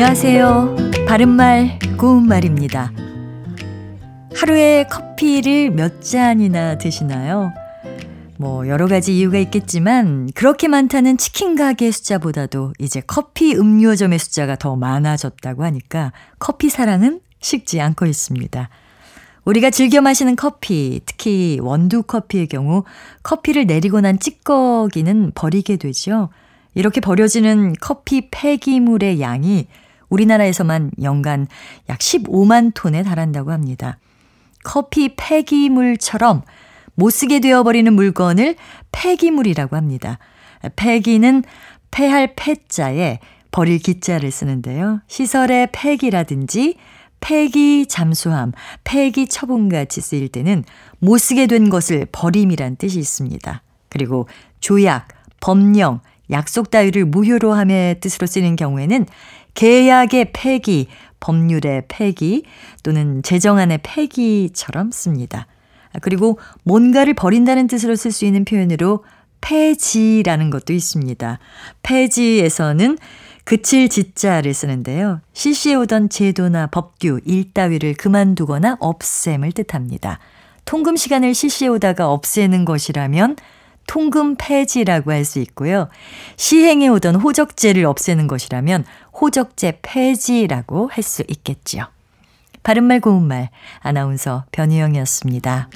안녕하세요. 바른말, 고운말입니다. 하루에 커피를 몇 잔이나 드시나요? 뭐, 여러 가지 이유가 있겠지만, 그렇게 많다는 치킨 가게 숫자보다도 이제 커피 음료점의 숫자가 더 많아졌다고 하니까 커피 사랑은 식지 않고 있습니다. 우리가 즐겨 마시는 커피, 특히 원두 커피의 경우 커피를 내리고 난 찌꺼기는 버리게 되죠. 이렇게 버려지는 커피 폐기물의 양이 우리나라에서만 연간 약 15만 톤에 달한다고 합니다. 커피 폐기물처럼 못 쓰게 되어버리는 물건을 폐기물이라고 합니다. 폐기는 폐할 폐자에 버릴 기자를 쓰는데요. 시설의 폐기라든지 폐기 잠수함, 폐기 처분 같이 쓰일 때는 못 쓰게 된 것을 버림이란 뜻이 있습니다. 그리고 조약, 법령, 약속 따위를 무효로 함의 뜻으로 쓰는 경우에는 계약의 폐기, 법률의 폐기 또는 제정안의 폐기처럼 씁니다. 그리고 뭔가를 버린다는 뜻으로 쓸 수 있는 표현으로 폐지라는 것도 있습니다. 폐지에서는 그칠 지자를 쓰는데요. 실시해오던 제도나 법규, 일 따위를 그만두거나 없앰을 뜻합니다. 통금 시간을 실시해오다가 없애는 것이라면 통금 폐지라고 할 수 있고요. 시행해 오던 호적제를 없애는 것이라면 호적제 폐지라고 할 수 있겠지요. 바른말 고운말 아나운서 변희영이었습니다.